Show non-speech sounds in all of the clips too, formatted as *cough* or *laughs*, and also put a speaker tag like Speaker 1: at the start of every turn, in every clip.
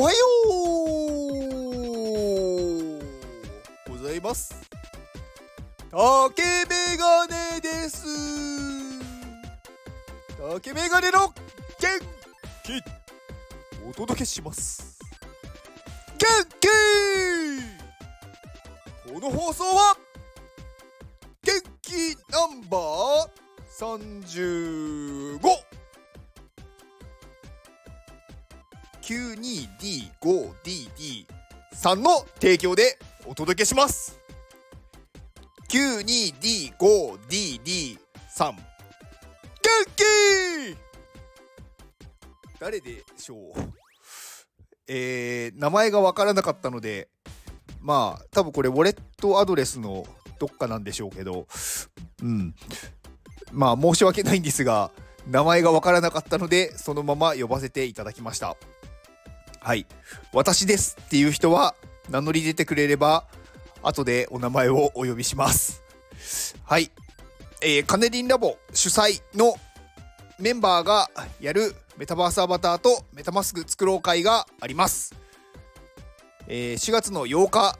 Speaker 1: おはようございます。竹メガネです。竹メガネの元気。お届けします。元気。この放送は元気ナンバー35 92D5DD3 の提供でお届けします。92D5DD3 元気誰でしょう？えー、名前がわからなかったのでまあ多分これウォレットアドレスのどっかなんでしょうけど。うん。まあ申し訳ないんですが名前がわからなかったのでそのまま呼ばせていただきました。はい。私ですっていう人は名乗り出てくれれば後でお名前をお呼びします。はい。えー、カネリンラボ主催のメンバーがやるメタバースアバターとメタマスク作ろう会があります、えー、4月の8日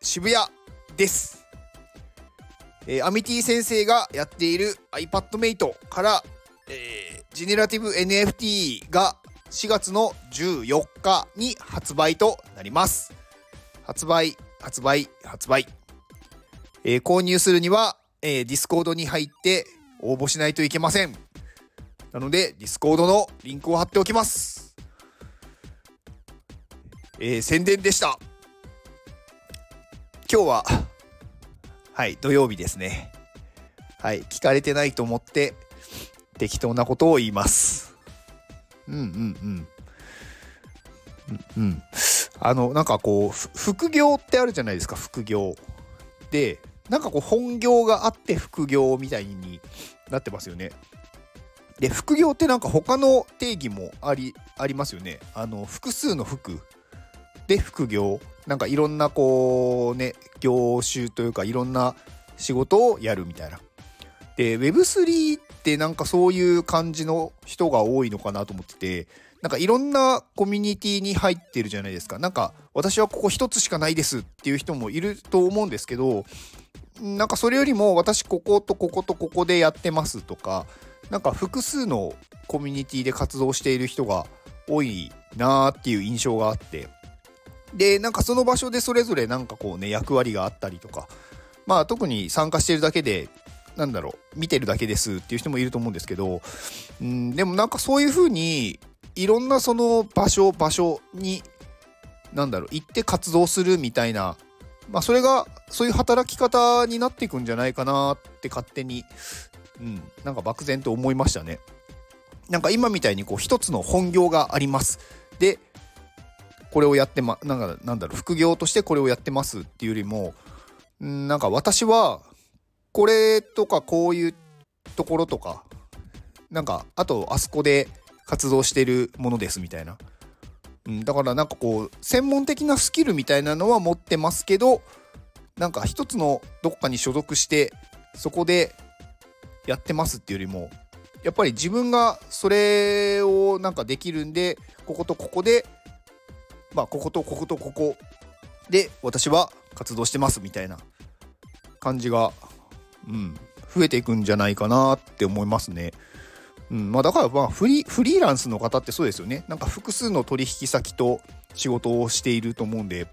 Speaker 1: 渋谷です。えー、アミティ先生がやっている iPadMate から、えー、ジェネラティブ NFT が4月の14日に発売となります。発売、発売、発売。えー、購入するには、えー、Discord に入って応募しないといけません。なので、Discord のリンクを貼っておきます。えー、宣伝でした。今日ははい、土曜日ですね。はい、聞かれてないと思って適当なことを言います。うんうんうん。うん、あの、なんかこう、副業ってあるじゃないですか、副業。で、なんかこう、本業があって副業みたいになってますよね。で、副業ってなんか他の定義もあり、ありますよね。あの、複数の副で副業。なんかいろんなこうね業種というかいろんな仕事をやるみたいな。で Web3 ってなんかそういう感じの人が多いのかなと思っててなんかいろんなコミュニティに入ってるじゃないですか。なんか私はここ一つしかないですっていう人もいると思うんですけどなんかそれよりも私こことこことここでやってますとかなんか複数のコミュニティで活動している人が多いなーっていう印象があってで、なんかその場所でそれぞれなんかこうね、役割があったりとか、まあ特に参加してるだけで、なんだろう、見てるだけですっていう人もいると思うんですけど、うん、でもなんかそういうふうに、いろんなその場所、場所に、なんだろう、行って活動するみたいな、まあそれが、そういう働き方になっていくんじゃないかなって勝手に、うん、なんか漠然と思いましたね。なんか今みたいにこう一つの本業があります。で、これをやってま、なんか、なんだろう、副業としてこれをやってますっていうよりも、んなんか私は、これとかこういうところとか、なんか、あと、あそこで活動してるものですみたいな。うん、だからなんかこう、専門的なスキルみたいなのは持ってますけど、なんか一つのどっかに所属して、そこでやってますっていうよりも、やっぱり自分がそれをなんかできるんで、こことここでまあ、こことこことここで私は活動してますみたいな感じが、うん、増えていくんじゃないかなって思いますね。うん。まあ、だからまあフリーランスの方ってそうですよね。なんか複数の取引先と仕事をしていると思うんで、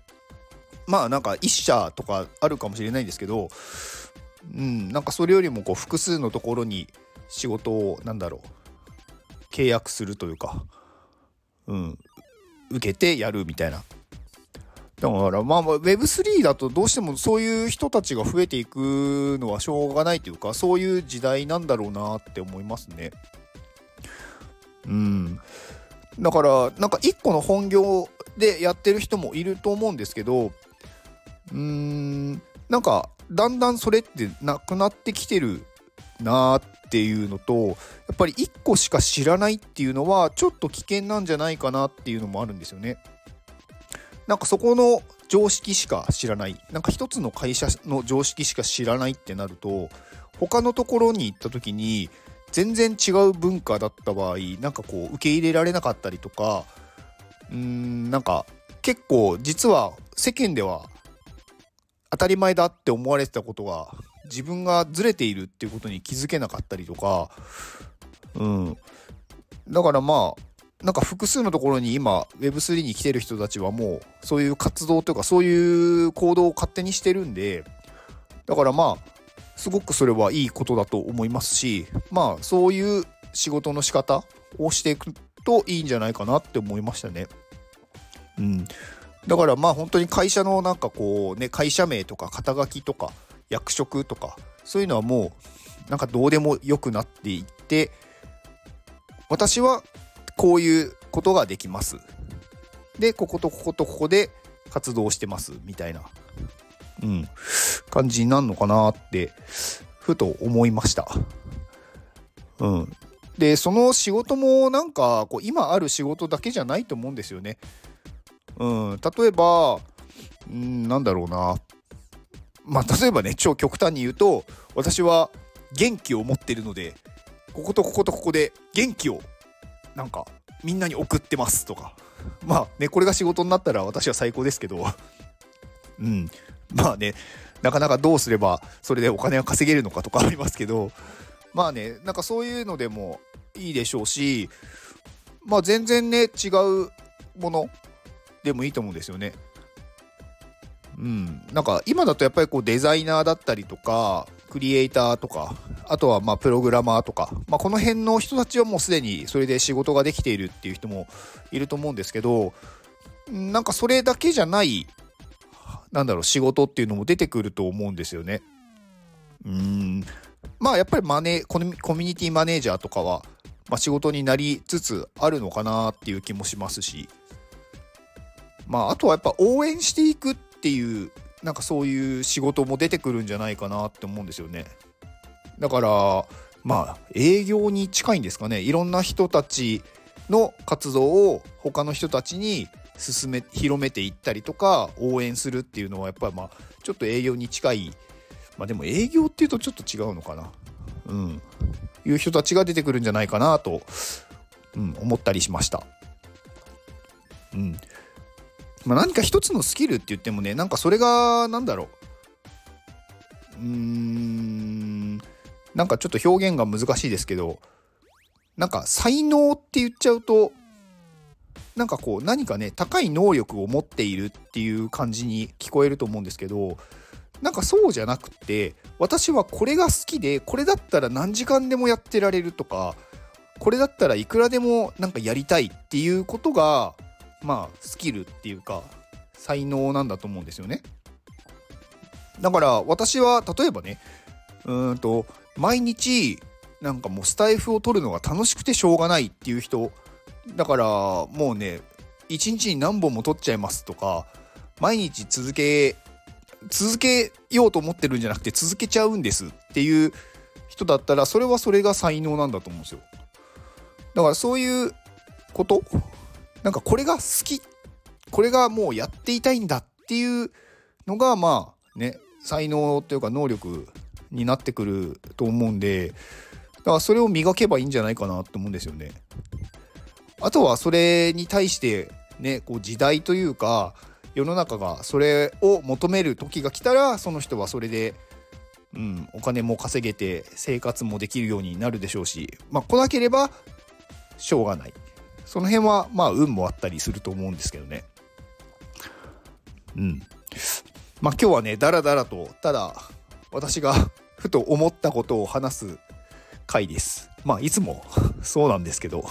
Speaker 1: まあなんか1社とかあるかもしれないんですけど、うん、なんかそれよりもこう複数のところに仕事をなんだろう。契約するというか、うん、受けてやるみたいな。だからまあ Web3 だとどうしてもそういう人たちが増えていくのはしょうがないというかそういう時代なんだろうなって思いますね。うん。だからなんか一個の本業でやってる人もいると思うんですけどうーんなんかだんだんそれってなくなってきてるなっていうのとやっぱり1個しか知らないっていうのはちょっと危険なんじゃないかなっていうのもあるんですよね。なんかそこの常識しか知らない。なんか一つの会社の常識しか知らないってなると他のところに行った時に全然違う文化だった場合なんかこう受け入れられなかったりとかうーんなんか結構実は世間では当たり前だって思われてたことが自分がずれているっていうことに気づけなかったりとかうん。だからまあなんか複数のところに今 Web3 に来てる人たちはもうそういう活動というかそういう行動を勝手にしてるんでだからまあすごくそれはいいことだと思いますしまあそういう仕事の仕方をしていくといいんじゃないかなって思いましたね。うん、だからまあ本当に会社のなんかこうね会社名とか肩書きとか役職とかそういうのはもうなんかどうでもよくなっていって私はこういうことができます。でこことこことここで活動してますみたいな、うん、感じになるのかなってふと思いました。うん、でその仕事もなんかこう今ある仕事だけじゃないと思うんですよね。うん、例えば、うん、なんだろうな。まあ、例えばね、超極端に言うと、私は元気を持ってるので、こことこことここで元気を、なんか、みんなに送ってますとか。まあね、これが仕事になったら私は最高ですけど、うん。まあね、なかなかどうすればそれでお金が稼げるのかとか *laughs* ありますけど、まあね、なんかそういうのでもいいでしょうし、まあ全然ね、違うものでもいいと思うんですよね。うん、なんか今だとやっぱりこうデザイナーだったりとかクリエイターとかあとはまプログラマーとか、まあ、この辺の人たちはもうすでにそれで仕事ができているっていう人もいると思うんですけどなんかそれだけじゃないなんだろう仕事っていうのも出てくると思うんですよね。うんまあやっぱりマネコミュニティマネージャーとかは、まあ、仕事になりつつあるのかなっていう気もしますしまあ、あとはやっぱ応援していくっていうなんかそういう仕事も出てくるんじゃないかなって思うんですよね。だからまあ営業に近いんですかね。いろんな人たちの活動を他の人たちに進め広めていったりとか応援するっていうのはやっぱりまあちょっと営業に近い。まあでも営業っていうとちょっと違うのかな。うん。いう人たちが出てくるんじゃないかなと、うん、思ったりしました。うん、まあ、何か一つのスキルって言ってもねなんかそれが何だろう。うーんなんかちょっと表現が難しいですけどなんか才能って言っちゃうとなんかこう何かね高い能力を持っているっていう感じに聞こえると思うんですけどなんかそうじゃなくて私はこれが好きでこれだったら何時間でもやってられるとかこれだったらいくらでもなんかやりたいっていうことがまあスキルっていうか才能なんだと思うんですよね。だから私は例えばねうんと毎日なんかもうスタイフを取るのが楽しくてしょうがないっていう人だからもうね一日に何本も取っちゃいますとか毎日続け続けようと思ってるんじゃなくて続けちゃうんですっていう人だったらそれはそれが才能なんだと思うんですよだからそういうことなんかこれが好きこれがもうやっていたいんだっていうのがまあね才能というか能力になってくると思うんでだからそれを磨けばいいんじゃないかなと思うんですよね。あとはそれに対してねこう時代というか世の中がそれを求める時が来たらその人はそれで、うん、お金も稼げて生活もできるようになるでしょうしまあ来なければしょうがないその辺はまあ運もあったりすると思うんですけどね。うん。まあ今日はね、だらだらと、ただ私がふと思ったことを話す回です。まあいつもそうなんですけど。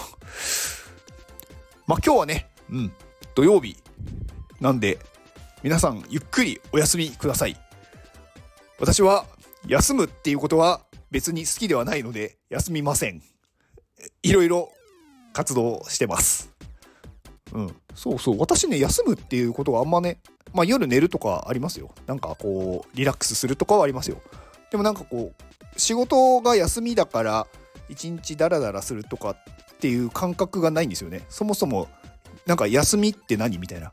Speaker 1: まあ今日はね、うん、土曜日なんで、皆さんゆっくりお休みください。私は休むっていうことは別に好きではないので休みません。いろいろ活動してます。うん、そうそう。私ね休むっていうことはあんまね、まあ、夜寝るとかありますよ。なんかこうリラックスするとかはありますよ。でもなんかこう仕事が休みだから一日ダラダラするとかっていう感覚がないんですよね。そもそもなんか休みって何みたいな。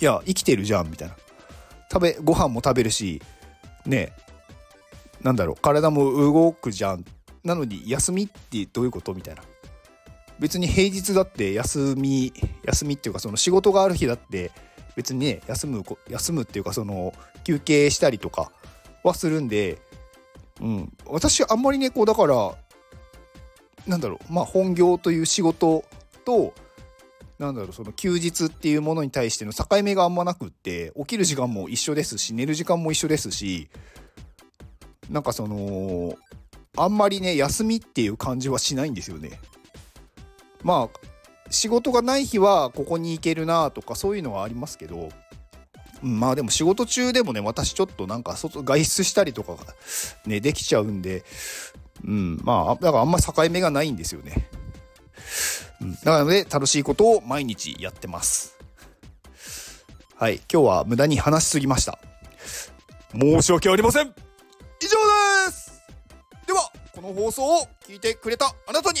Speaker 1: いや生きてるじゃんみたいな。食べご飯も食べるしねなんだろう。体も動くじゃん。なのに休みってどういうことみたいな。別に平日だって休み休みっていうかその仕事がある日だって別にね休む休むっていうかその休憩したりとかはするんで、うん、私あんまりねこうだからなんだろうまあ本業という仕事となんだろうその休日っていうものに対しての境目があんまなくって起きる時間も一緒ですし寝る時間も一緒ですしなんかそのあんまりね休みっていう感じはしないんですよね。まあ仕事がない日はここに行けるなとかそういうのはありますけど、うん、まあでも仕事中でもね私ちょっとなんか外外出したりとかがねできちゃうんで、うん、まあだからあんま境目がないんですよね。うん、なので楽しいことを毎日やってます。はい、今日は無駄に話しすぎました。申し訳ありません以上ですでは、この放送を聞いてくれたあなたに